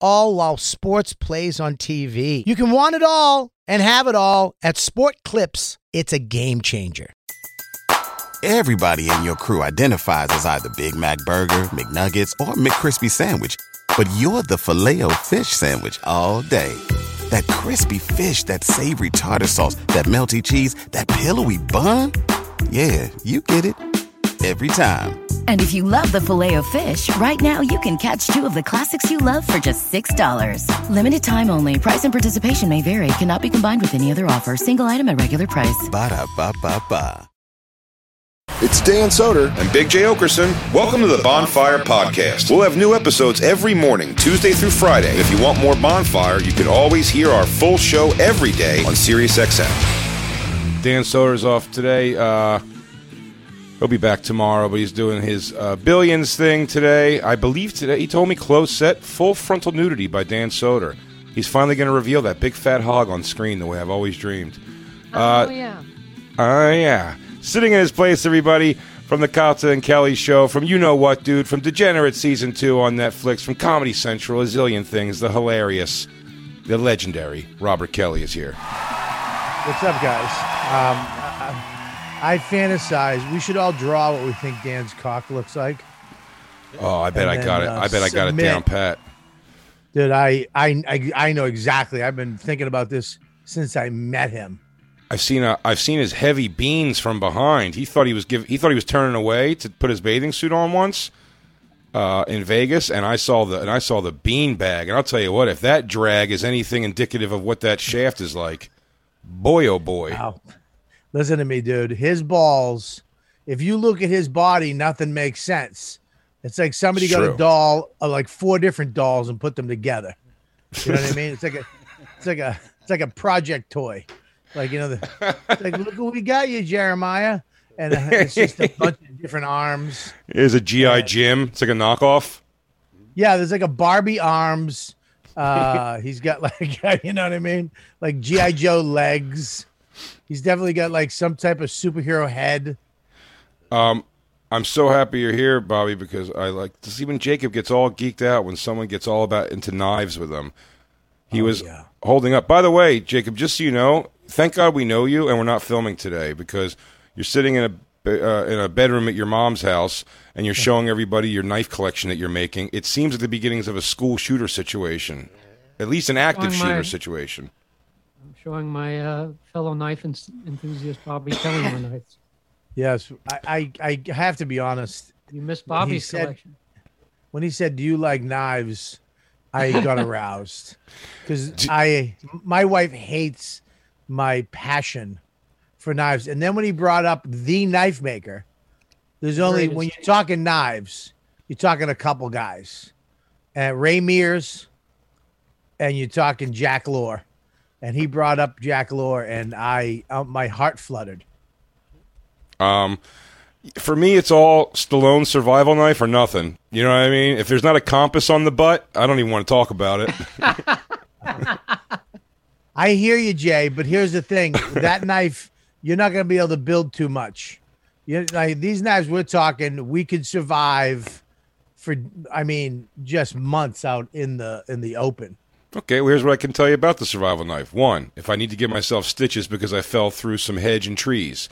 all while sports plays on TV. You can want it all and have it all at Sport Clips. It's a game changer. Everybody in your crew identifies as either Big Mac Burger, McNuggets, or McCrispy Sandwich. But you're the filet fish Sandwich all day. That crispy fish, that savory tartar sauce, that melty cheese, that pillowy bun. Yeah, you get it every time. And if you love the filet of fish, right now you can catch two of the classics you love for just $6. Limited time only. Price and participation may vary. Cannot be combined with any other offer. Single item at regular price. Ba da ba ba ba. It's Dan Soder. and Big Jay Oakerson. Welcome to the Bonfire Podcast. We'll have new episodes every morning, Tuesday through Friday. And if you want more Bonfire, you can always hear our full show every day on SiriusXM. Dan Soder's off today. Uh, he'll be back tomorrow, but he's doing his uh, billions thing today. I believe today he told me close set, full frontal nudity by Dan Soder. He's finally going to reveal that big fat hog on screen the way I've always dreamed. Oh, yeah. Oh, yeah. Sitting in his place, everybody, from the Kata and Kelly show, from You Know What, Dude, from Degenerate Season 2 on Netflix, from Comedy Central, a zillion things, the hilarious, the legendary Robert Kelly is here. What's up, guys? Um, I, fantasize. We should all draw what we think Dan's cock looks like. Oh, I bet I got it. uh, I bet I got it submit. down pat. Dude, I, I, I, I know exactly. I've been thinking about this since I met him. I've seen a, I've seen his heavy beans from behind. He thought he was give, he thought he was turning away to put his bathing suit on once uh, in Vegas, and I saw the and I saw the bean bag, and I'll tell you what, if that drag is anything indicative of what that shaft is like, boy oh boy, Wow. Listen to me, dude. His balls, if you look at his body, nothing makes sense. It's like somebody got True. a doll, uh, like four different dolls, and put them together. You know what I mean? It's like a, it's like a, it's like a project toy. Like you know, the, it's like look what we got you, Jeremiah, and uh, it's just a bunch of different arms. is a GI Jim. It's like a knockoff. Yeah, there's like a Barbie arms. Uh, he's got like you know what I mean, like GI Joe legs. He's definitely got like some type of superhero head. Um, I'm so happy you're here, Bobby, because I like to see when Jacob gets all geeked out when someone gets all about into knives with him. He was Oh, yeah. holding up. By the way, Jacob, just so you know, thank God we know you and we're not filming today because you're sitting in a uh, in a bedroom at your mom's house and you're showing everybody your knife collection that you're making. It seems like the beginnings of a school shooter situation, at least an active Showing my- shooter situation. I'm showing my uh, fellow knife en- enthusiast Bobby Kelly more knives. Yes, I, I, I have to be honest. You missed When he Bobby's said- selection. When he said, "Do you like knives?" I got aroused because I my wife hates my passion for knives. And then when he brought up the knife maker, there's only when you're talking knives, you're talking a couple guys, and Ray Mears, and you're talking Jack Lore, and he brought up Jack Lore, and I uh, my heart fluttered. Um, for me, it's all Stallone survival knife or nothing. You know what I mean? If there's not a compass on the butt, I don't even want to talk about it. I hear you, Jay, but here's the thing: that knife, you're not going to be able to build too much. You like these knives we're talking, we could survive for, I mean, just months out in the in the open. Okay, well, here's what I can tell you about the survival knife. One, if I need to give myself stitches because I fell through some hedge and trees,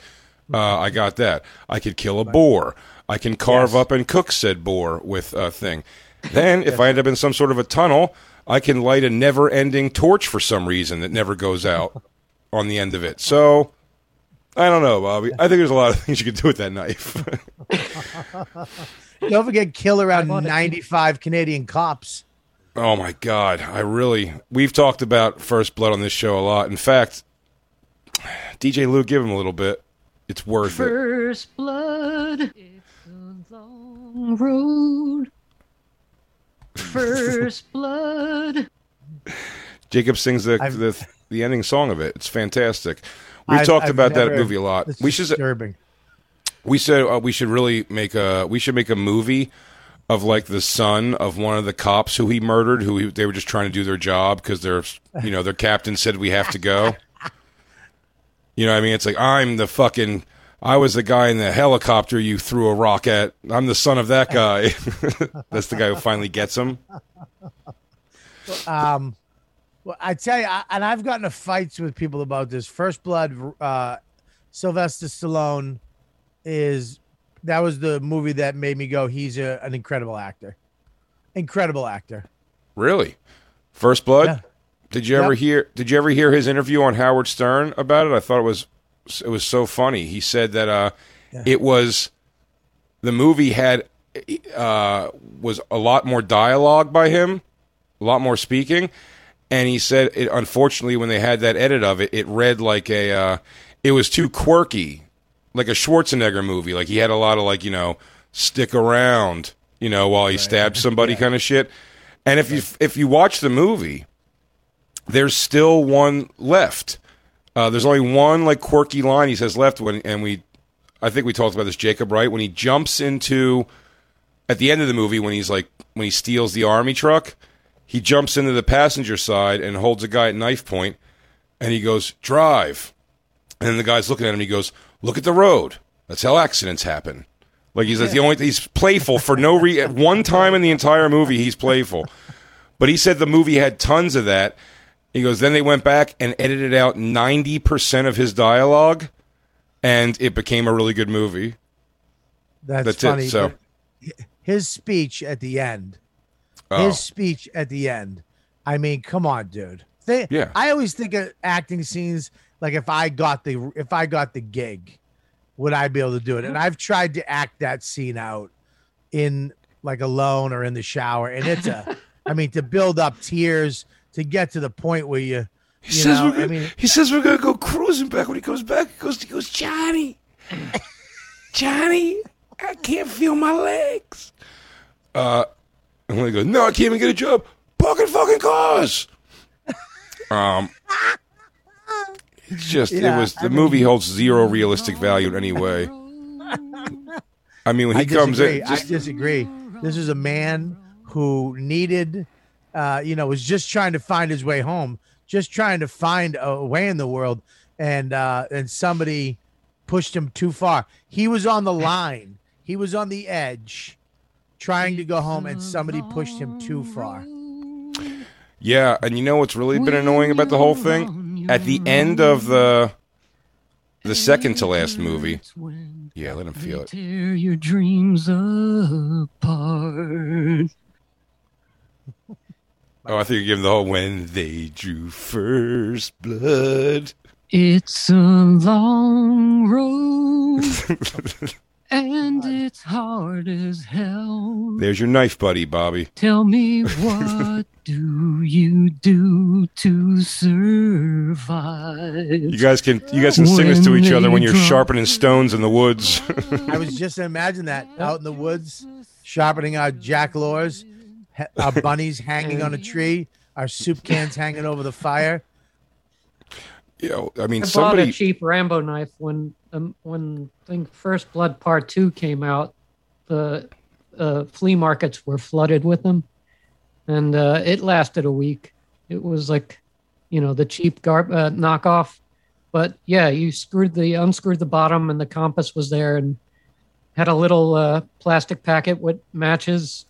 uh, I got that. I could kill a boar. I can carve Yes. up and cook said boar with a thing. Then, if I end up in some sort of a tunnel, I can light a never ending torch for some reason that never goes out on the end of it. So, I don't know, Bobby. I think there's a lot of things you can do with that knife. Don't forget, kill around 95 Canadian cops. Oh my God! I really we've talked about First Blood on this show a lot. In fact, DJ Lou, give him a little bit. It's worth it. First blood. It's a long road. First blood. Jacob sings the I've- the, the ending song of it. It's fantastic. We've talked I've about that movie a lot. It's We should disturbing. we said uh, we should really make a we should make a movie of like the son of one of the cops who he murdered who he, they were just trying to do their job because their you know their captain said we have to go. You know what i mean? It's like i'm the fucking i was the guy in the helicopter you threw a rock at. I'm the son of that guy. That's the guy who finally gets him. Um, well, I tell you, I, and I've gotten into fights with people about this. First Blood, uh, Sylvester Stallone is that was the movie that made me go. He's a, an incredible actor, incredible actor. really? First blood? Yeah. did you ever hear did you ever hear his interview on howard stern about it? I thought it was it was so funny. He said that uh it was the movie had uh, was a lot more dialogue by him, a lot more speaking, and he said it, unfortunately when they had that edit of it, it read like a uh, it was too quirky, like a Schwarzenegger movie. Like he had a lot of like you know stick around, you know, while he stabbed somebody kind of shit. And if you if you watch the movie, there's still one left. Uh, there's only one like quirky line he says left when, and we, I think we talked about this, Jacob, right? When he jumps into, at the end of the movie, when he's like, when he steals the army truck, he jumps into the passenger side and holds a guy at knife point, and he goes, drive. And then the guy's looking at him, he goes, look at the road. That's how accidents happen. Like he's like the only, he's playful for no reason. One time in the entire movie, he's playful. But he said the movie had tons of that. He goes, then they went back and edited out 90% of his dialogue, and it became a really good movie. That's, That's it, funny. so- his speech at the end, Oh. his speech at the end. I mean, come on, dude. They, Yeah. I always think of acting scenes like if I got the if I got the gig, would I be able to do it? And I've tried to act that scene out in like alone or in the shower, and it's a, I mean, to build up tears to get to the point where you, He you says, know, we're gonna, I mean, he says we're going to go cruising back. When he comes back, he goes, he goes Johnny, Johnny, I can't feel my legs. Uh, and when he goes, no, I can't even get a job. Parking fucking cars. Um, it's just Yeah, it was I the mean- movie holds zero realistic value in any way. I mean, when he I comes disagree. in, I disagree. This is a man who needed, uh, you know, was just trying to find his way home, just trying to find a way in the world, and uh, and somebody pushed him too far. He was on the line. He was on the edge, trying to go home, and somebody pushed him too far. Yeah, and you know what's really been annoying about the whole thing? At the end of the the second to last movie. Yeah, let him feel it. Tear your dreams apart. Oh, I think you're giving the whole when they drew first blood. It's a long road, and it's hard as hell. There's your knife buddy, Bobby. Tell me what do you do to survive? You guys can you guys can sing this to each other when you're sharpening stones in the woods. I was just imagine that out in the woods, sharpening our jack lures, our bunnies hanging on a tree, our soup cans hanging over the fire. you know, I mean I bought a somebody cheap Rambo knife when um, when I think First Blood Part Two came out. The uh, flea markets were flooded with them, and uh, it lasted a week. It was like, you know, the cheap gar- uh, knockoff. But yeah, you screwed the unscrewed the bottom, and the compass was there, and had a little uh, plastic packet with matches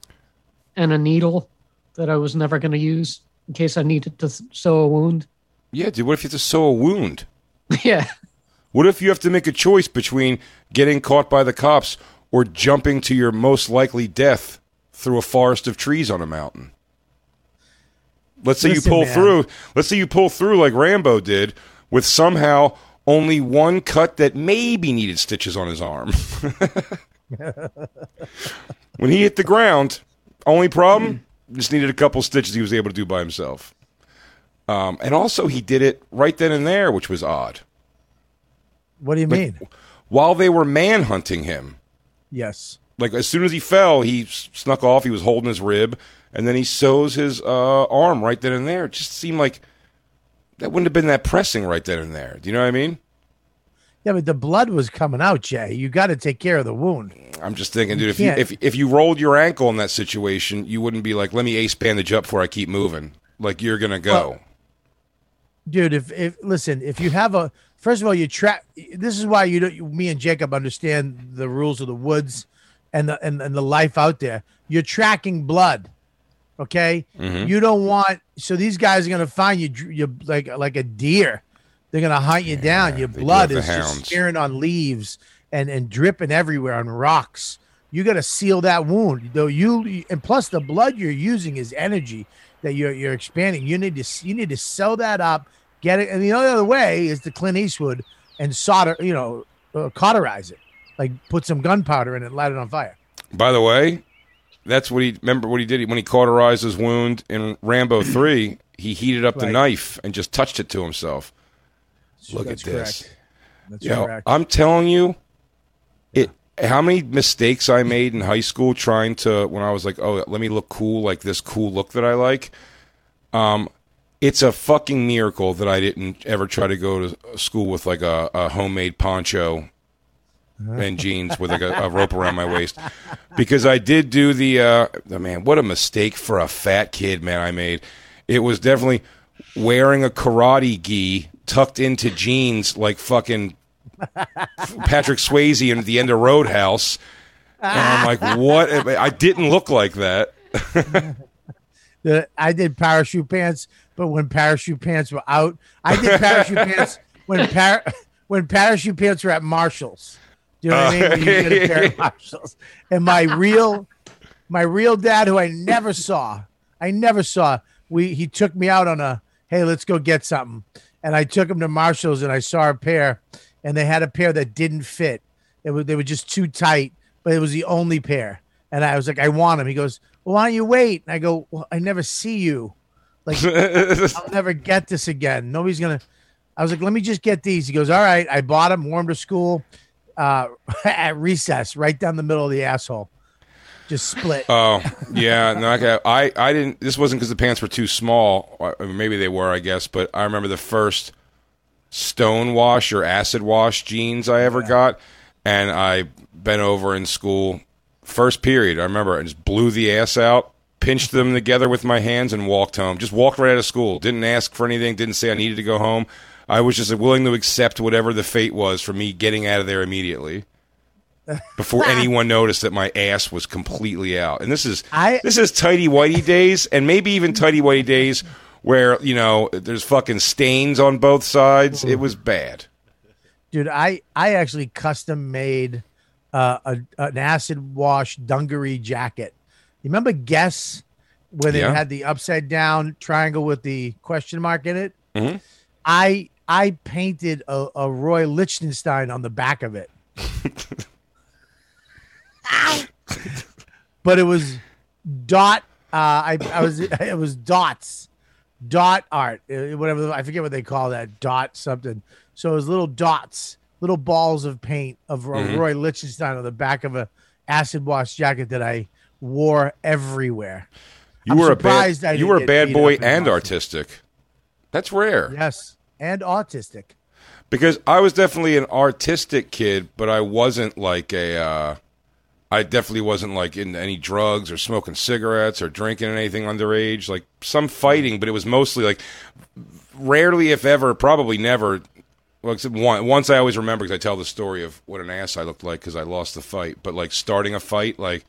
and a needle that I was never going to use in case I needed to sew a wound. Yeah, dude, what if you have to sew a wound? yeah. What if you have to make a choice between getting caught by the cops or jumping to your most likely death through a forest of trees on a mountain? Let's say Listen, you pull man. through. Let's say you pull through like Rambo did with somehow only one cut that maybe needed stitches on his arm. when he hit the ground, only problem just needed a couple stitches he was able to do by himself. Um, and also, he did it right then and there, which was odd. What do you mean? While they were manhunting him, Yes. like as soon as he fell, he snuck off. He was holding his rib, and then he sews his uh, arm right then and there. It just seemed like that wouldn't have been that pressing right then and there. Do you know what I mean? Yeah, but the blood was coming out, Jay. You got to take care of the wound. I'm just thinking, dude. If can't. you if if you rolled your ankle in that situation, you wouldn't be like, "Let me ace bandage up before I keep moving." Like you're gonna go. Well, dude if if listen if you have a first of all you track this is why you don't me and jacob understand the rules of the woods and the and, and the life out there. You're tracking blood okay? Mm-hmm. you don't want so these guys are gonna find you you like like a deer. They're gonna hunt you down. your blood is just hounds. smearing on leaves and and dripping everywhere on rocks. You got to seal that wound though. You and plus the blood you're using is energy that you're you're expanding. You need to you need to sew that up get it and the only other way is to clint eastwood and solder you know uh, cauterize it like put some gunpowder in it and light it on fire By the way, that's what he remember what he did when he cauterized his wound in Rambo three. He heated up the Right. knife and just touched it to himself. Look That's at this. that's Yo, correct I'm telling you, it. How many mistakes I made in high school trying to when I was like, oh, let me look cool, like this cool look that I like. Um, it's a fucking miracle that I didn't ever try to go to school with like a, a homemade poncho and jeans with like a, a rope around my waist. Because I did do the uh the man what a mistake for a fat kid man I made. It was definitely wearing a karate gi tucked into jeans like fucking Patrick Swayze in the end of Roadhouse. And I'm like what? I didn't look like that. I did parachute pants, but when parachute pants were out, I did parachute pants when par- when parachute pants were at Marshalls. Do you know what I mean? You get a pair of oh. Marshalls. And my real, my real dad, who I never saw, I never saw. We he took me out on a hey, let's go get something, and I took him to Marshalls, and I saw a pair, and they had a pair that didn't fit. It was they were just too tight, but it was the only pair. And I was like, I want them. He goes, Well, why don't you wait? And I go, Well, I never see you. Like I'll never get this again. Nobody's gonna. I was like, let me just get these. He goes, all right. I bought them, wore them to school, uh, at recess, right down the middle of the asshole, just split. Oh yeah, no, okay. I I didn't. This wasn't because the pants were too small. Or maybe they were, I guess. But I remember the first stone wash or acid wash jeans I ever got, and I bent over in school. First period, I remember, I just blew the ass out, pinched them together with my hands, and walked home. Just walked right out of school. Didn't ask for anything. Didn't say I needed to go home. I was just willing to accept whatever the fate was for me getting out of there immediately before anyone noticed that my ass was completely out. And this is I- this is tidy whitey days, and maybe even tidy whitey days where you know there's fucking stains on both sides. It was bad. dude i i actually custom made uh, a, an acid wash dungaree jacket you remember guess where they Yeah. had the upside down triangle with the question mark in it Mhm. i i painted a, a roy lichtenstein on the back of it but it was dot uh i i was it was dots dot art uh, whatever i forget what they call that dot something so it was little dots little balls of paint of Mm-hmm. roy lichtenstein on the back of a acid wash jacket that i wore everywhere You I'm were a bad I you were a bad boy and artistic. That's rare yes and autistic because I was definitely an artistic kid, but I wasn't like a. Uh, I definitely wasn't like into any drugs or smoking cigarettes or drinking anything underage. Like some fighting, but it was mostly like rarely, if ever, probably never. Well, except one, once I always remember because I tell the story of what an ass I looked like because I lost the fight. But like starting a fight, like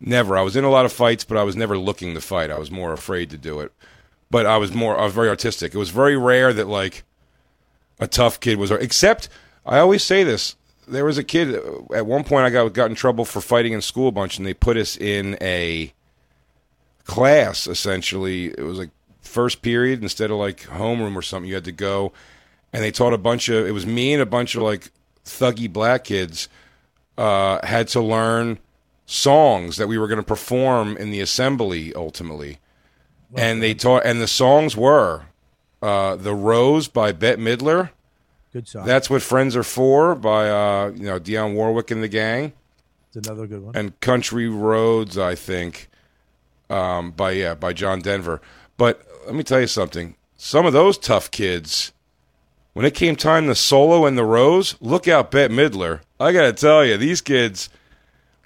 never. I was in a lot of fights, but I was never looking to fight. I was more afraid to do it. But I was more. I was very artistic. It was very rare that like a tough kid was. Except I always say this. There was a kid at one point I got got in trouble for fighting in school a bunch, and they put us in a class. Essentially, it was like first period instead of like homeroom or something. You had to go, and they taught a bunch of. It was me and a bunch of like thuggy black kids uh, had to learn songs that we were going to perform in the assembly ultimately. And they taught, and the songs were uh, "The Rose" by Bette Midler. good song That's what friends are for by uh, you know Dionne Warwick and the gang, it's another good one and "Country Roads" I think um, by yeah by John Denver. But let me tell you something. some of those tough kids, when it came time to solo and the Rose, look out, Bette Midler. I gotta tell you, these kids,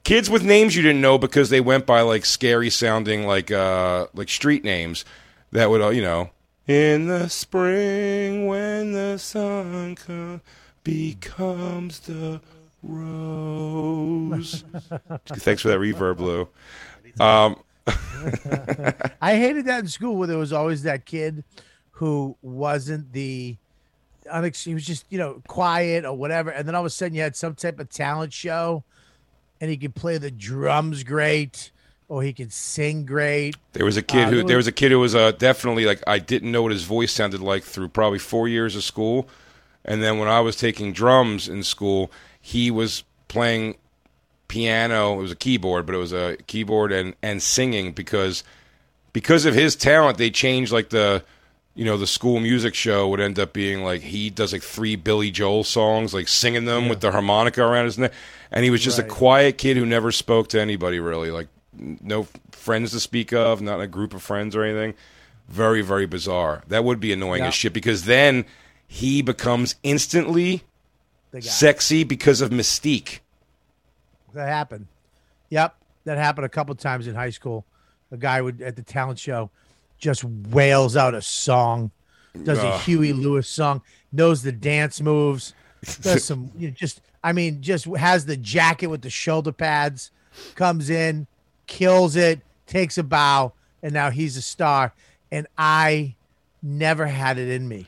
kids with names you didn't know because they went by like scary sounding like uh like street names that would uh, you know in the spring when the sun co- becomes the rose. Thanks for that reverb, Lou. Um, I hated that in school where there was always that kid who wasn't the he was just you know quiet or whatever and then all of a sudden you had some type of talent show and he could play the drums great or he could sing great There was a kid Uh, who there was a kid who was uh, definitely like I didn't know what his voice sounded like through probably four years of school, and then when I was taking drums in school, he was playing piano. It was a keyboard, but it was a keyboard and and singing because because of his talent, they changed like the you know the school music show would end up being like he does like three Billy Joel songs, like singing them with the harmonica around his neck, and he was just a quiet kid who never spoke to anybody really, like no friends to speak of, not a group of friends or anything. Very very bizarre. That would be annoying Yeah. as shit because then he becomes instantly sexy because of mystique. that happened yep that happened a couple times in high school a guy would at the talent show just wails out a song does a huey lewis song knows the dance moves does some you know, just i mean just has the jacket with the shoulder pads comes in kills it takes a bow and now he's a star and i never had it in me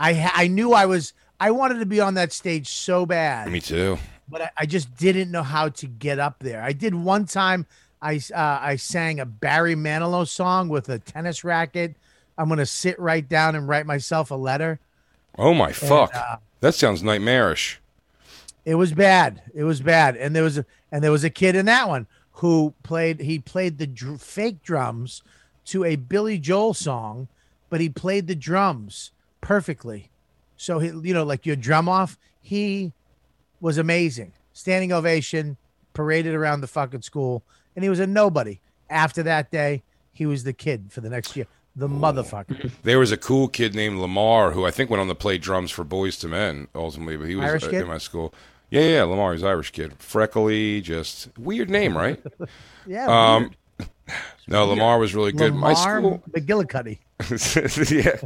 i i knew i was i wanted to be on that stage so bad Me too. but I, I just didn't know how to get up there. I did one time. I uh, I sang a Barry Manilow song with a tennis racket. I'm gonna sit right down and write myself a letter. Oh my fuck. uh, that sounds nightmarish. It was bad. It was bad. And there was a and there was a kid in that one who played. He played the dr- fake drums to a Billy Joel song, but he played the drums perfectly. So he, you know, like your drum off. He was amazing. Standing ovation, paraded around the fucking school, and he was a nobody. After that day, he was the kid for the next year. The motherfucker. There was a cool kid named Lamar who I think went on to play drums for Boyz II Men ultimately, but he was Irish uh, kid? in my school. Yeah, yeah, Lamar, he's Irish kid, freckly, just weird name, right? Yeah. um, weird. no, Lamar was really good. my school, McGillicuddy. yeah.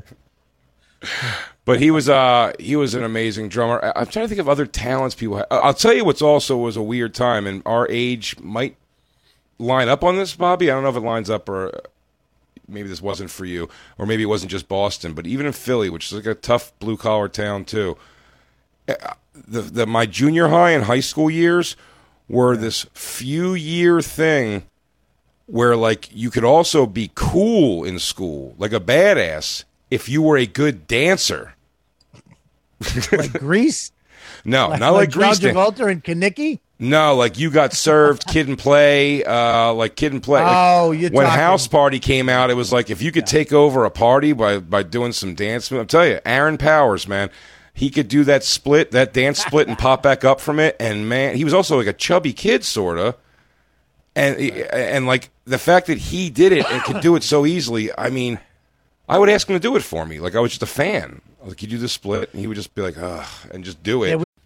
But he was uh he was an amazing drummer. I- I'm trying to think of other talents people. Had. I'll tell you what's also was a weird time, and our age might line up on this, Bobby. I don't know if it lines up or maybe this wasn't for you, or maybe it wasn't just Boston, but even in Philly, which is like a tough blue collar town too. uh, The, the my junior high and high school years were this few year thing where like you could also be cool in school, like a badass, if you were a good dancer. Like Grease. No, not like, John Grease. Travolta and Kenickie. no, like you got served Kid and Play, uh, like Kid and Play. Like, Oh, you're when talking- House Party came out, it was like if you could take over a party by by doing some dance. I'm telling you, Aaron Powers, man, he could do that split, that dance split, and pop back up from it. And man, he was also like a chubby kid, sorta. And and like the fact that he did it and could do it so easily, I mean, I would ask him to do it for me. Like I was just a fan. Like, you do the split, and he would just be like, ugh, and just do it.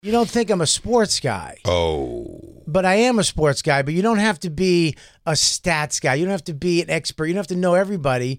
You don't think I'm a sports guy, Oh. but I am a sports guy. But you don't have to be a stats guy. You don't have to be an expert. You don't have to know everybody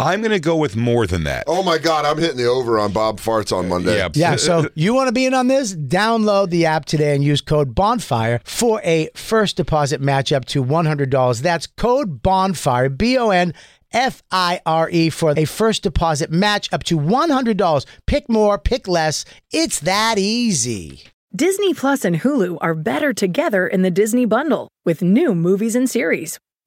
I'm going to go with more than that. Oh my God, I'm hitting the over on Bob Farts on Monday. Yeah. Yeah, so you want to be in on this? Download the app today and use code BONFIRE for a first deposit match up to $100. That's code BONFIRE, B O N F I R E, for a first deposit match up to $100. Pick more, pick less. It's that easy. Disney Plus and Hulu are better together in the Disney Bundle with new movies and series.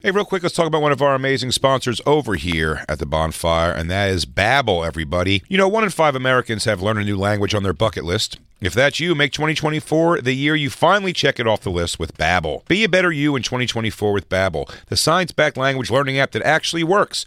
Hey, real quick, let's talk about one of our amazing sponsors over here at the bonfire, and that is Babbel, everybody. You know, one in five Americans have learned a new language on their bucket list. If that's you, make 2024 the year you finally check it off the list with Babbel. Be a better you in 2024 with Babbel, the science-backed language learning app that actually works.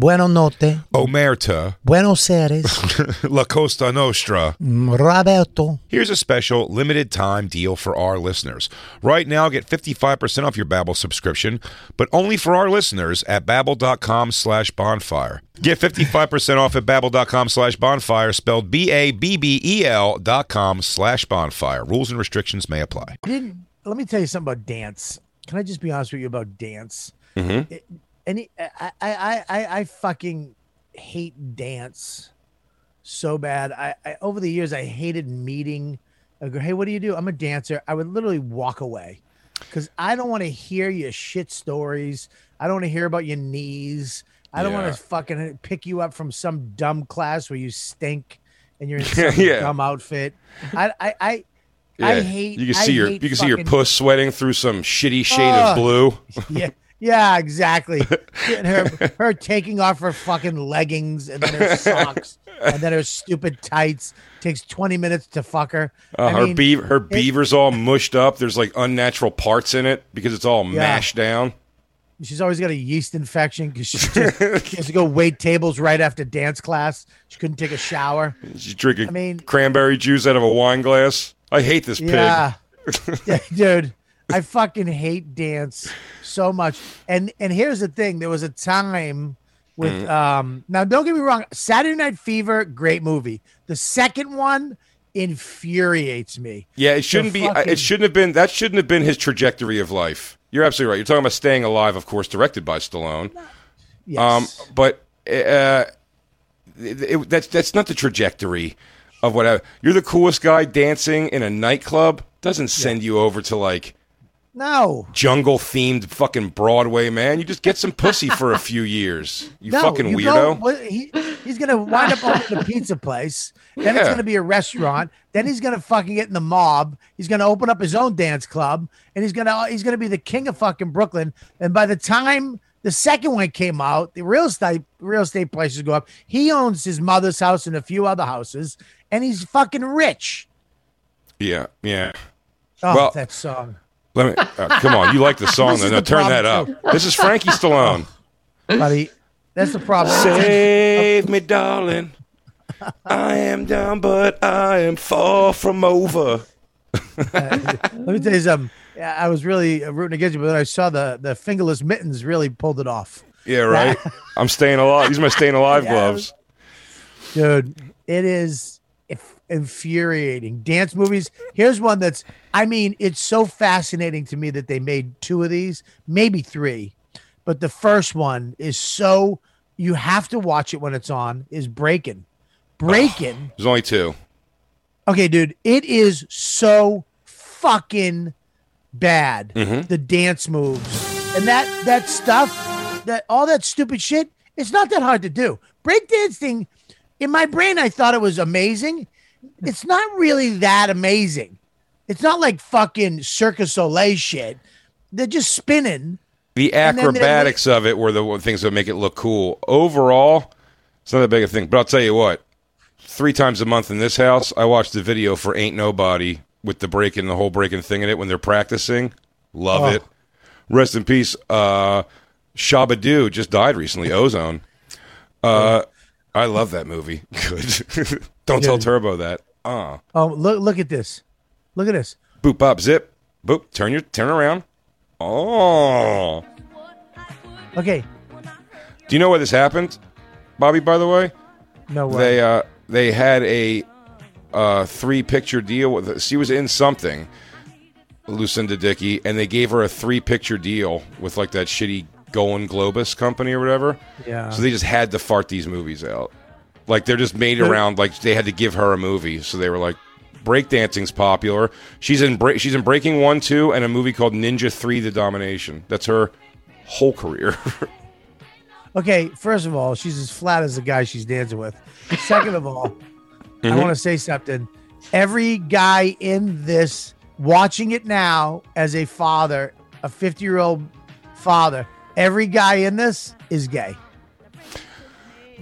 Buono notte. Omerta, Buenos Aires. La Costa Nostra. Roberto. Here's a special limited time deal for our listeners. Right now, get 55% off your Babbel subscription, but only for our listeners at babbel.com slash bonfire. Get 55% off at babbel.com slash bonfire, spelled B-A-B-B-E-L dot com slash bonfire. Rules and restrictions may apply. didn't let me tell you something about dance. Can I just be honest with you about dance? Mm-hmm. It- any I, I I I I fucking hate dance so bad. I, I over the years I hated meeting. I go, hey, what do you do? I'm a dancer. I would literally walk away because I don't want to hear your shit stories. I don't want to hear about your knees. I don't Yeah. want to fucking pick you up from some dumb class where you stink and you're in some Yeah. dumb outfit. I I I, Yeah, I hate. You can I see your you can see your puss sweating through some shitty shade of blue. yeah, yeah, exactly. And her her taking off her fucking leggings and then her socks and then her stupid tights takes twenty minutes to fuck her. Uh, her mean, beaver, her it- beaver's all mushed up. There's like unnatural parts in it because it's all mashed down. She's always got a yeast infection because she, just- she has to go wait tables right after dance class. She couldn't take a shower. She's drinking I mean- cranberry juice out of a wine glass. I hate this pig. Yeah. Yeah, dude. I fucking hate dance so much. And and here's the thing: there was a time with Mm-hmm. um now don't get me wrong, Saturday Night Fever, great movie. The second one infuriates me. Yeah, it shouldn't be. fucking- It shouldn't have been. That shouldn't have been his trajectory of life. You're absolutely right. You're talking about Staying Alive, of course, directed by Stallone. Yes. Um, but uh, it, it- that's that's not the trajectory of what I, you're the coolest guy dancing in a nightclub. Doesn't send you over to like no. jungle themed fucking Broadway, man. You just get some pussy for a few years. You no, fucking you go- weirdo. what- he, he's gonna wind up opening a pizza place. Then it's gonna be a restaurant. Then he's gonna fucking get in the mob. He's gonna open up his own dance club, and he's gonna he's gonna be the king of fucking Brooklyn. And by the time the second one came out, the real estate real estate prices go up. He owns his mother's house and a few other houses, and he's fucking rich. yeah, yeah. Oh, Well- that song. Let me uh, come on. You like the song? This though. Now the turn that up. This is Frankie Stallone. buddy. That's the problem. Save me, darling. I am down, but I am far from over. Let me tell you something. Yeah, I was really rooting against you, but then I saw the the fingerless mittens really pulled it off. Yeah, right. I'm staying alive. These are my staying alive Yeah. gloves. dude it is infuriating. Dance movies here's one that's i mean it's so fascinating to me that they made two of these maybe three but the first one is so you have to watch it when it's on is breaking breaking There's only two. okay dude it is so fucking bad Mhm. the dance moves. And that that stuff that all that stupid shit it's not that hard to do. Breakdancing in my brain i thought it was amazing it's not really that amazing it's not like fucking circus soleil shit they're just spinning The And then they- acrobatics of it were the things that make it look cool. Overall, it's not that big a thing. But I'll tell you what: three times a month in this house, I watch the video for "Ain't Nobody" with the breaking, the whole breaking thing in it when they're practicing. Love Oh. it. Rest in peace. Uh, Shabba-Doo just died recently. Ozone. Uh, I love that movie. Good. Don't tell Turbo that. Uh, oh look look at this look at this boop, bop, zip, boop. Turn your turn around. Oh. okay Do you know where this happened, Bobby? By the way, no way they uh, they had a uh, three picture deal with. She was in something, Lucinda Dickey, and they gave her a three picture deal with like that shitty Golan Globus company or whatever. Yeah. So they just had to fart these movies out. Like they're just made around. Like they had to give her a movie, so they were like. Breakdancing's popular. She's in break. She's in Breaking One, Two, and a movie called Ninja Three: The Domination. That's her whole career. Okay, first of all, she's as flat as the guy she's dancing with. Second of all, I Mhm. want to say something. Every guy in this, watching it now as a father, a 50 year old father, every guy in this is gay.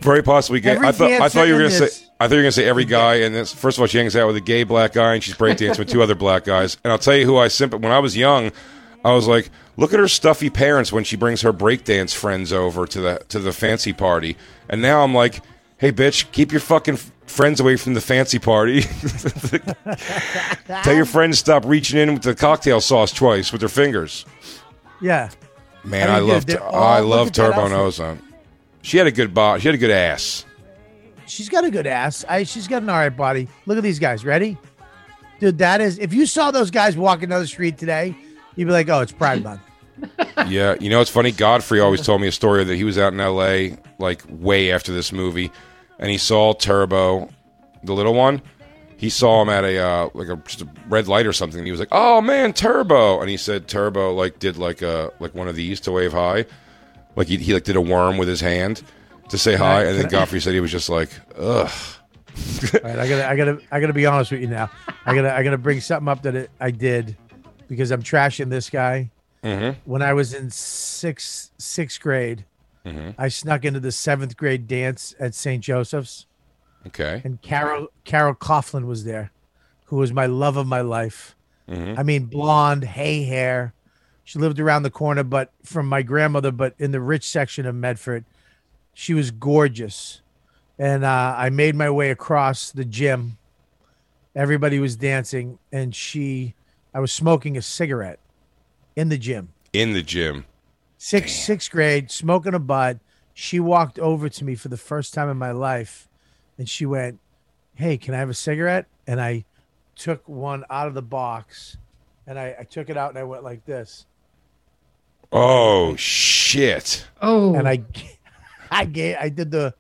Very possibly gay. Every I thought I thought you were gonna say I thought you were gonna say every guy in this. First of all, she hangs out with a gay black guy, and she's breakdancing with two other black guys. And I'll tell you who I simp. When I was young, I was like, look at her stuffy parents when she brings her breakdance friends over to the to the fancy party. And now I'm like, hey, bitch, keep your fucking f- friends away from the fancy party. Tell your friends to stop reaching in with the cocktail sauce twice with their fingers. Yeah. Man, I I, love they're- I all- love look at that Turbo and outfit. Ozone. She had a good body. She had a good ass. She's got a good ass. I, she's got an all right body. Look at these guys. Ready? Dude, that is, if you saw those guys walking down the street today, you'd be like, oh, it's Pride Month. yeah, you know it's funny. Godfrey always told me a story that he was out in L.A. like way after this movie, and he saw Turbo, the little one. He saw him at a uh, like a just a red light or something. And he was like, "Oh man, Turbo!" And he said Turbo like did like a like one of these to wave hi, like he, he like did a worm with his hand to say hi. And then Godfrey said he was just like, "Ugh." Right, I gotta, I gotta, I gotta be honest with you now. I gotta, I gotta bring something up that it, I did because I'm trashing this guy. Mhm. When I was in sixth, sixth grade, Mhm. I snuck into the seventh grade dance at St. Joseph's, Okay. and Carol, Carol Coughlin was there, who was my love of my life. Mhm. I mean, blonde, hay hair. She lived around the corner, but from my grandmother, but in the rich section of Medford. She was gorgeous. And uh, I made my way across the gym. Everybody was dancing, and she, I was smoking a cigarette in the gym. In the gym. Sixth, sixth grade, smoking a bud. she walked over to me for the first time in my life and she went, Hey, can I have a cigarette? And I took one out of the box and I, I took it out and I went like this. Oh shit! Oh, And I I gave I did the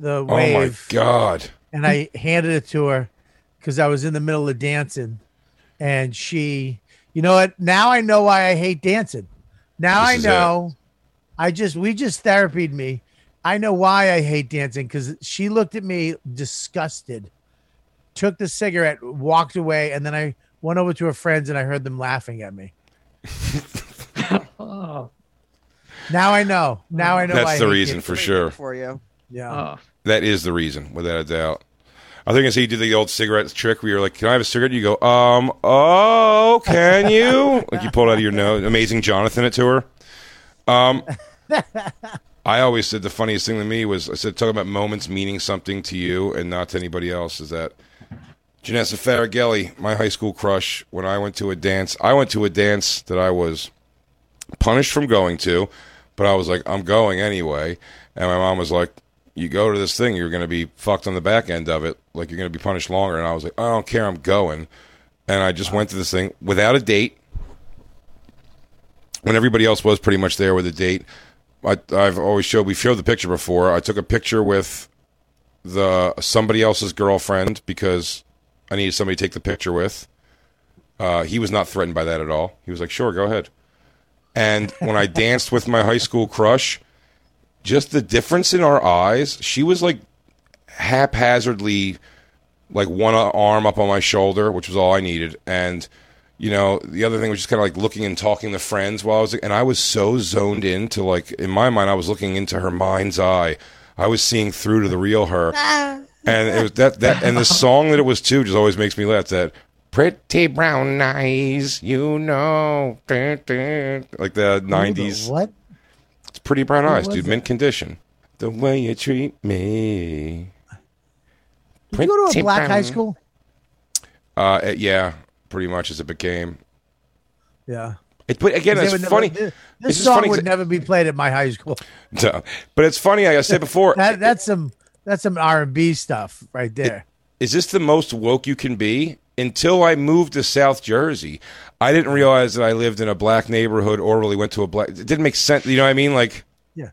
the wave. Oh my god! and I handed it to her because I was in the middle of dancing, and she, you know what? Now I know why I hate dancing. Now This I is it. know. I just we just therapied me. I know why I hate dancing because she looked at me disgusted, took the cigarette, walked away, and then I went over to her friends and I heard them laughing at me. oh, Now I know. Now I know. why I That's the hate reason dancing. for sure. for you. Yeah. oh. That is the reason, without a doubt. I think I see you do the old cigarette trick where you're like, "Can I have a cigarette?" You go, "Um, oh, can you?" like you pulled out of your nose. Amazing, Jonathan, it to her. Um, I always said the funniest thing to me was I said talking about moments meaning something to you and not to anybody else. Is that Janessa Faragelli, my high school crush? When I went to a dance, I went to a dance that I was punished from going to, but I was like, I'm going anyway. And my mom was like, You go to this thing, you're going to be fucked on the back end of it. Like, you're going to be punished longer. And I was like, I don't care, I'm going. And I just went to this thing without a date. When everybody else was pretty much there with a date, I, I've always showed. We showed the picture before. I took a picture with the somebody else's girlfriend because I needed somebody to take the picture with. Uh, he was not threatened by that at all. He was like, "Sure, go ahead." And when I danced with my high school crush, just the difference in our eyes, she was like haphazardly, like one arm up on my shoulder, which was all I needed, and you know the other thing was just kind of like looking and talking to friends while I was, and I was so zoned into like in my mind, I was looking into her mind's eye. I was seeing through to the real her, and it was that that and the song that it was too just always makes me laugh. That pretty brown eyes, you know, like the nineties. What? It's pretty brown eyes, dude. that? Mint condition. The way you treat me. Did you go to a black high school? Uh, yeah, pretty much as it became. Yeah. It, but again, it's would never- funny. This, It's song funny would never be played at my high school. Duh. But it's funny. Like I said before, That, that's some that's some R and B stuff right there. is this the most woke you can be? Until I moved to South Jersey, I didn't realize that I lived in a black neighborhood or really went to a black. It didn't make sense. You know what I mean? Like, Yeah.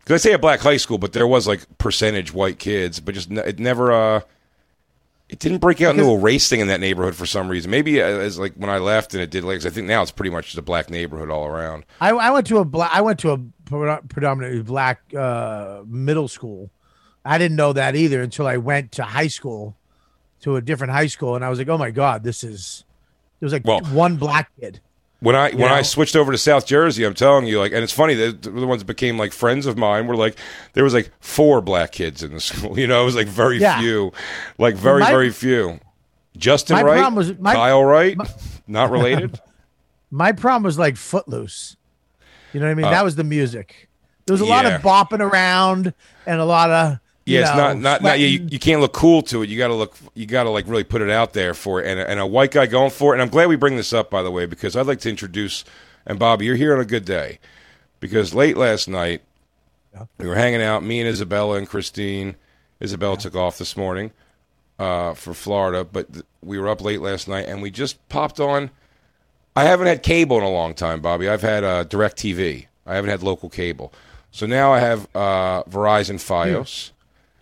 because I say a black high school, but there was like percentage white kids, but just it never. uh It didn't break out into a race thing in that neighborhood for some reason. Maybe uh, as like when I left and it did. like I think now it's pretty much just a black neighborhood all around. I, I went to a black I went to a predominantly black uh, middle school. I didn't know that either until I went to high school, to a different high school, and I was like, oh my god, this is. There was like Well- one black kid. When I when I know? switched over to South Jersey, I'm telling you, like, and it's funny that the ones that became like friends of mine were like there was like four black kids in the school. You know, it was like very Yeah. few, like very My- very few. Justin My Wright, problem was- my- Kyle Wright, not related. My problem was like Footloose. You know what I mean? that was the music. There was a lot Uh, of bopping around and a lot of Yeah, it's know, not not not yeah, you, you can't look cool to it. You got to look you got to like really put it out there for it. And a, and a white guy going for it. And I'm glad we bring this up by the way because I'd like to introduce and Bobby, you're here on a good day because late last night we were hanging out. Me and Isabella and Christine. Isabella took off this morning uh, for Florida, but th- we were up late last night and we just popped on. I haven't had cable in a long time, Bobby. I've had uh, DirecTV. I haven't had local cable. So now I have uh, Verizon FiOS.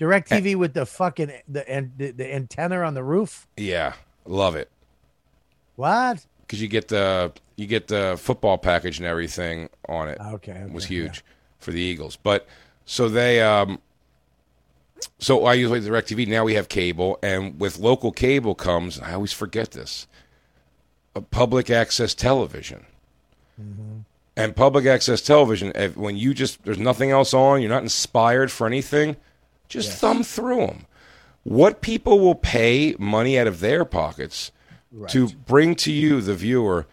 DirecTV with the fucking the, an- the the antenna on the roof. Yeah, love it What? because you get the you get the football package and everything on it. Okay, it was okay, huge for the Eagles. But so they um, so I usually Directv. Now we have cable, and with local cable comes I always forget this, a public access television. And public access television, if, when you just there's nothing else on, you're not inspired for anything, just thumb through them. What people will pay money out of their pockets to bring to you, the viewer,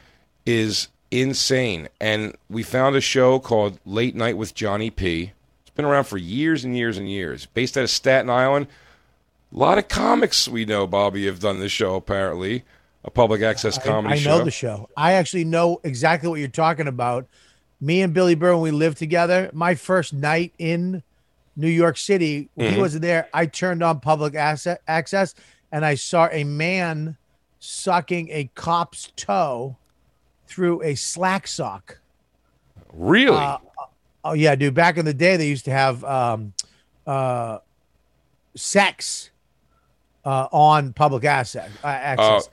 is insane. And we found a show called Late Night with Johnny P. It's been around for years and years and years. Based out of Staten Island. A lot of comics we know, Bobby, have done this show, apparently. A public access comedy I, show. know the show. I actually know exactly what you're talking about. Me and Billy Burr, when we lived together, my first night in New York City, when he wasn't there, I turned on public asset access and I saw a man sucking a cop's toe through a slack sock. Really? Uh, oh yeah, dude. Back in the day, they used to have um, uh, sex uh, on public asset uh, Uh, access.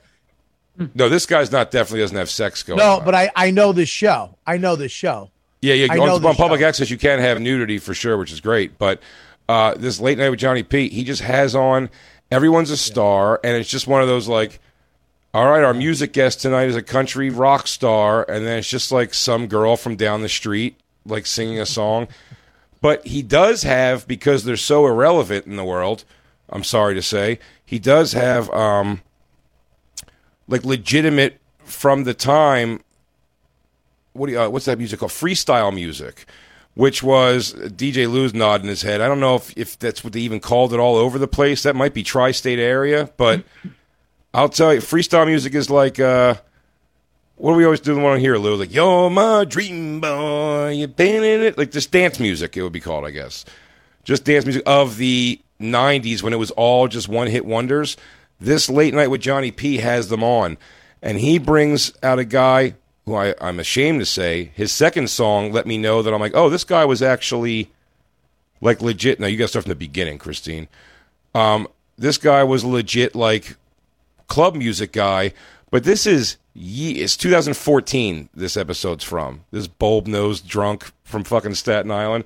no, this guy's not definitely doesn't have sex going no, on. but I I know this show. I know this show. Yeah, yeah. On, on public show. access, you can have nudity for sure, which is great. But uh, this late night with Johnny P, he just has on. Everyone's a star, and it's just one of those like, all right, our music guest tonight is a country rock star, and then it's just like some girl from down the street like singing a song. But he does have because they're so irrelevant in the world. I'm sorry to say, he does have um, like legitimate from the time what do you, uh, what's that music called? Freestyle music, which was DJ Lou's nodding his head. I don't know if, if that's what they even called it all over the place. That might be tri-state area, but I'll tell you, freestyle music is like uh, what do we always do the one here, Lou? Like you're my dream boy, you've been in it. Like this dance music, it would be called, I guess. Just dance music of the '90s when it was all just one-hit wonders. This late night with Johnny P has them on, and he brings out a guy who I, I'm ashamed to say his second song let me know that I'm like, oh, this guy was actually like legit. Now you got to start from the beginning, Christine. Um, this guy was legit like club music guy, but this is ye- it's 2014. This episode's from this bulb nosed drunk from fucking Staten Island.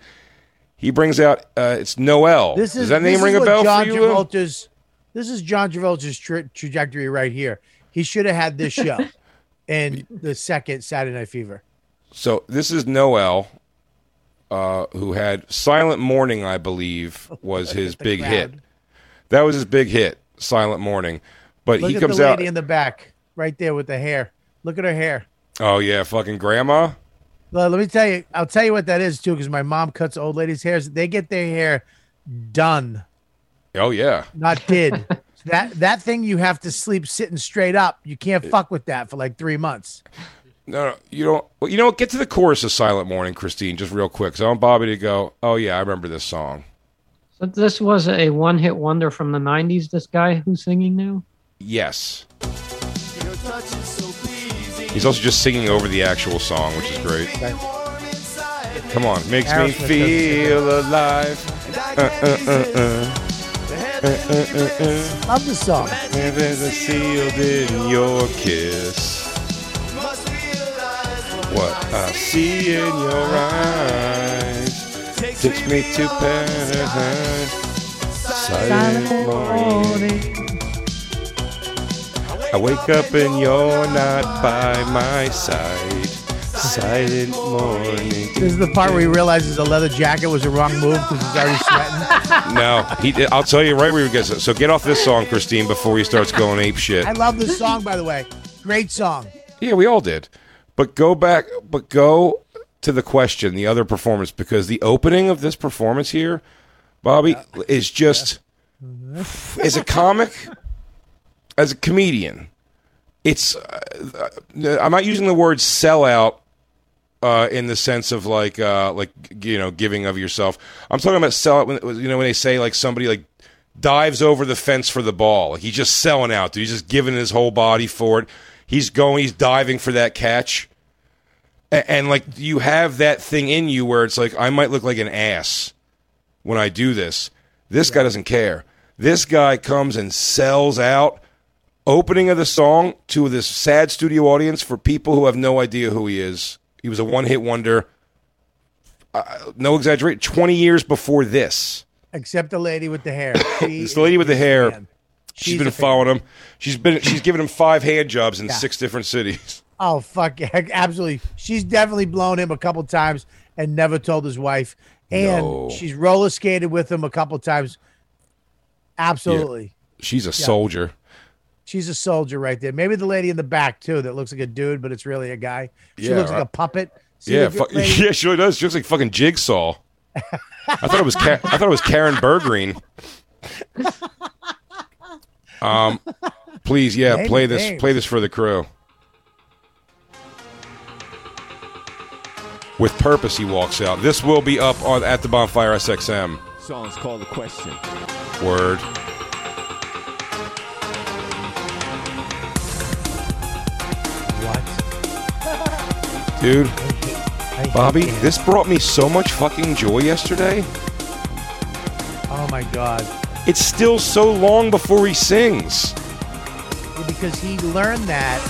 He brings out uh, it's Noel. This is Does that name ring a bell John for you? Travolta's, this is John Travolta's tra- trajectory right here. He should have had this show in the second Saturday Night Fever. So this is Noel, uh, who had Silent Morning, I believe, was his big hit. That was his big hit, Silent Morning. But Look he at comes the out. lady in the back, right there with the hair. Look at her hair. oh yeah, fucking grandma. Well, let me tell you. I'll tell you what that is too, because my mom cuts old ladies' hairs. They get their hair done, Oh yeah. not did. So that that thing you have to sleep sitting straight up. You can't fuck with that for like three months. No, no, you don't. Well, you know what? Get to the chorus of Silent Morning, Christine, just real quick. So I want Bobby to go. Oh yeah, I remember this song. So this was a one-hit wonder from the '90s. This guy who's singing now. Yes. He's also just singing over the actual song, which is great. Come on, makes me Aerosmith does feel alive. Uh, uh, uh, Love the song. There's a sealed in your kiss. What I see in your eyes takes me to paradise. Silent morning. I wake up and you're not by my side. Silent morning. This is the part where he realizes the leather jacket was a wrong move because he's already sweating. No, he. I'll tell you right where he gets it. So get off this song, Christine, before he starts going ape shit. I love this song, by the way. Great song. Yeah, we all did. But go back, but go to the question, the other performance, because the opening of this performance here, Bobby, is just as a comic, as a comedian, it's. Uh, I'm not using the word sellout uh, in the sense of like uh, like you know giving of yourself. I'm talking about sellout when you know when they say like somebody like dives over the fence for the ball. Like he's just selling out. Dude. He's just giving his whole body for it. He's going. He's diving for that catch. And, and like you have that thing in you where it's like I might look like an ass when I do this. This guy doesn't care. This guy comes and sells out. Opening of the song to this sad studio audience for people who have no idea who he is. He was a one hit wonder. Uh, no exaggerate. Twenty years before this. Except the lady with the hair. She it's the lady with the hair. Man. she's, she's been following him. She's been she's given him five hand jobs in Yeah. six different cities. Oh fuck yeah, absolutely. She's definitely blown him a couple times and never told his wife. And No. she's roller skated with him a couple times. Absolutely. She's a soldier. She's a soldier right there. Maybe the lady in the back too that looks like a dude, but it's really a guy. She Yeah, looks like right. a puppet. See yeah, fu- yeah, she really does. She looks like fucking Jigsaw. I thought it was Ka- I thought it was Karen Bergreen. Um, please, yeah, Name play this. names. Play this for the crew. With purpose, he walks out. This will be up on at the Bonfire SXM. Song's called The Question. Word. Dude, Bobby, this brought me so much fucking joy yesterday. Oh my god. It's still so long before he sings. Yeah, because he learned that.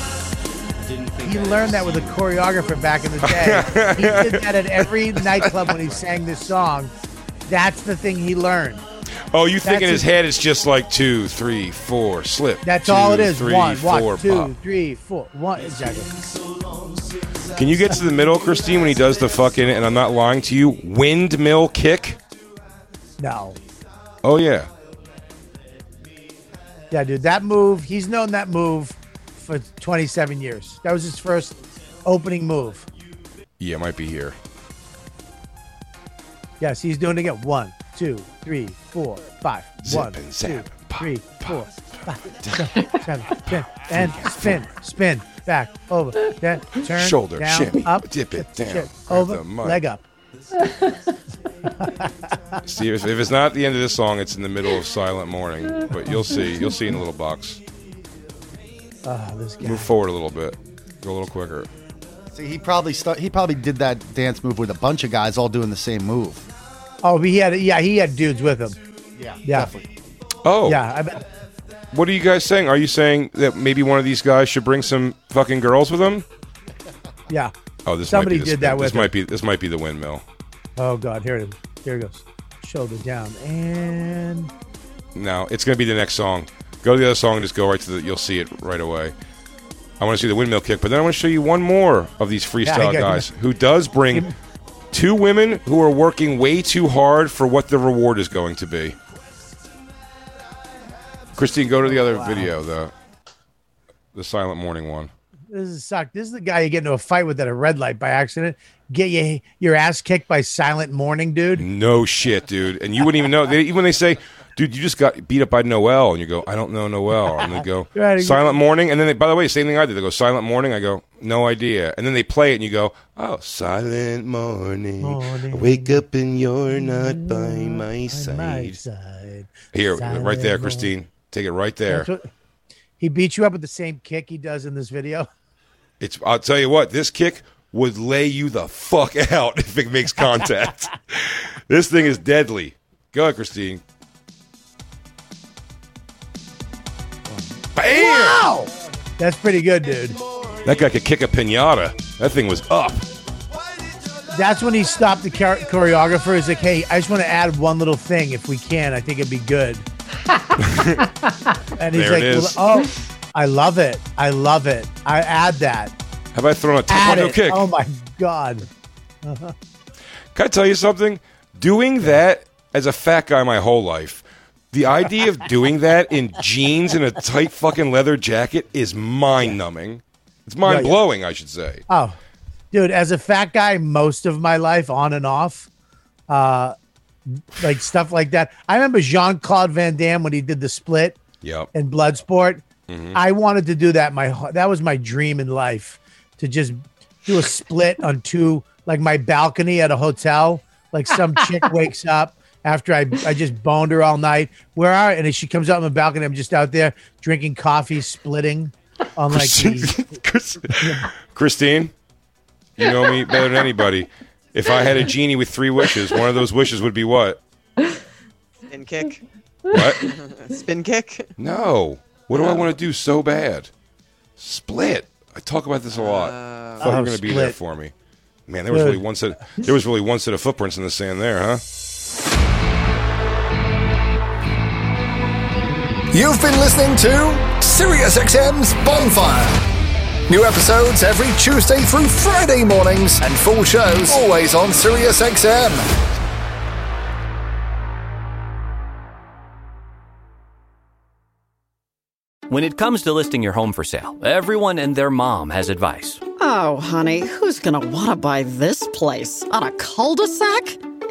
He learned that with a choreographer back in the day. he did that at every nightclub when he sang this song. That's the thing he learned. Oh, you think in That's his a- head it's just like two, three, four, slip. That's two, all it is. three, one, one, four, two, pop. three, four, one. Exactly. Can you get to the middle, Christine, when he does the fucking, and I'm not lying to you, windmill kick? No. Oh, yeah. Yeah, dude, that move, he's known that move for 27 years. That was his first opening move. Yeah, it might be here. Yes, he's doing it again. One, two, three, four, five. Zip One, and two, zap, three, four, five, six, seven, spin, and spin, spin, back, over, then turn, Shoulder, down, shimmy, up, dip it down, shit, over, the leg up. See, if, if it's not at the end of this song, it's in the middle of Silent Morning. But you'll see. You'll see in the little box. Oh, this guy. Move forward a little bit. Go a little quicker. See, he probably stu- he probably did that dance move with a bunch of guys all doing the same move. Oh, he had, yeah, he had dudes with him. Yeah, Yeah. definitely. Oh. Yeah, I bet. What are you guys saying? Are you saying that maybe one of these guys should bring some fucking girls with him? Yeah. Oh, this Somebody might be did that with This him. might be this might be the windmill. Oh, God. Here it is. Here it goes. Shoulder down. And No, it's going to be the next song. Go to the other song and just go right to the. You'll see it right away. I want to see the windmill kick, but then I want to show you one more of these freestyle got- guys who does bring two women who are working way too hard for what the reward is going to be. Christine, go to the other video, the the silent morning one. this is suck. This is the guy you get into a fight with at a red light by accident. Get you your ass kicked by Silent Morning, dude. No shit, dude. And you wouldn't even know. They, even when they say, dude, you just got beat up by Noel. And you go, I don't know Noel. And they go, Right, Silent Morning. And then, they, by the way, same thing I did. They go, Silent Morning. I go, no idea. And then they play it and you go, oh, Silent Morning. Morning. Wake up and you're not by my My side. side. Here, Silent right there, Morning. Take it right there. What- he beat you up with the same kick he does in this video. It's. I'll tell you what. This kick would lay you the fuck out if it makes contact. this thing is deadly. Go ahead, Christine. Bam! Wow, that's pretty good, dude. That guy could kick a pinata. That thing was up. That's when he stopped the choreographer. He's like, "Hey, I just want to add one little thing if we can. I think it'd be good." And he's There like, "Well, "Oh, I love it. I love it. I add that. Have I thrown a taekwondo kick? Oh my god." Can I tell you something? Doing that as a fat guy my whole life, the idea of doing that in jeans and a tight fucking leather jacket is mind numbing. It's mind blowing, I should say. Oh, dude, as a fat guy, most of my life, on and off, uh, like stuff like that. I remember Jean Claude Van Damme when he did the split Yep. in Bloodsport. Mhm. I wanted to do that. My that was my dream in life to just do a split on two, like my balcony at a hotel. Like some chick wakes up after I I just boned her all night. Where are and she comes out on the balcony. I'm just out there drinking coffee, splitting on like the, Christine, you know me better than anybody. If I had a genie with three wishes, one of those wishes would be what? Spin kick. What? Spin kick. No. What do I oh. want to do so bad? Split. I talk about this a lot. I thought you Oh, were going to be there for me. Man, there was really one set. There was really one set of footprints in the sand there, huh? You've been listening to SiriusXM's Bonfire. New episodes every Tuesday through Friday mornings, and full shows always on SiriusXM. When it comes to listing your home for sale, everyone and their mom has advice. Oh, honey, who's gonna want to buy this place? On a cul de sac?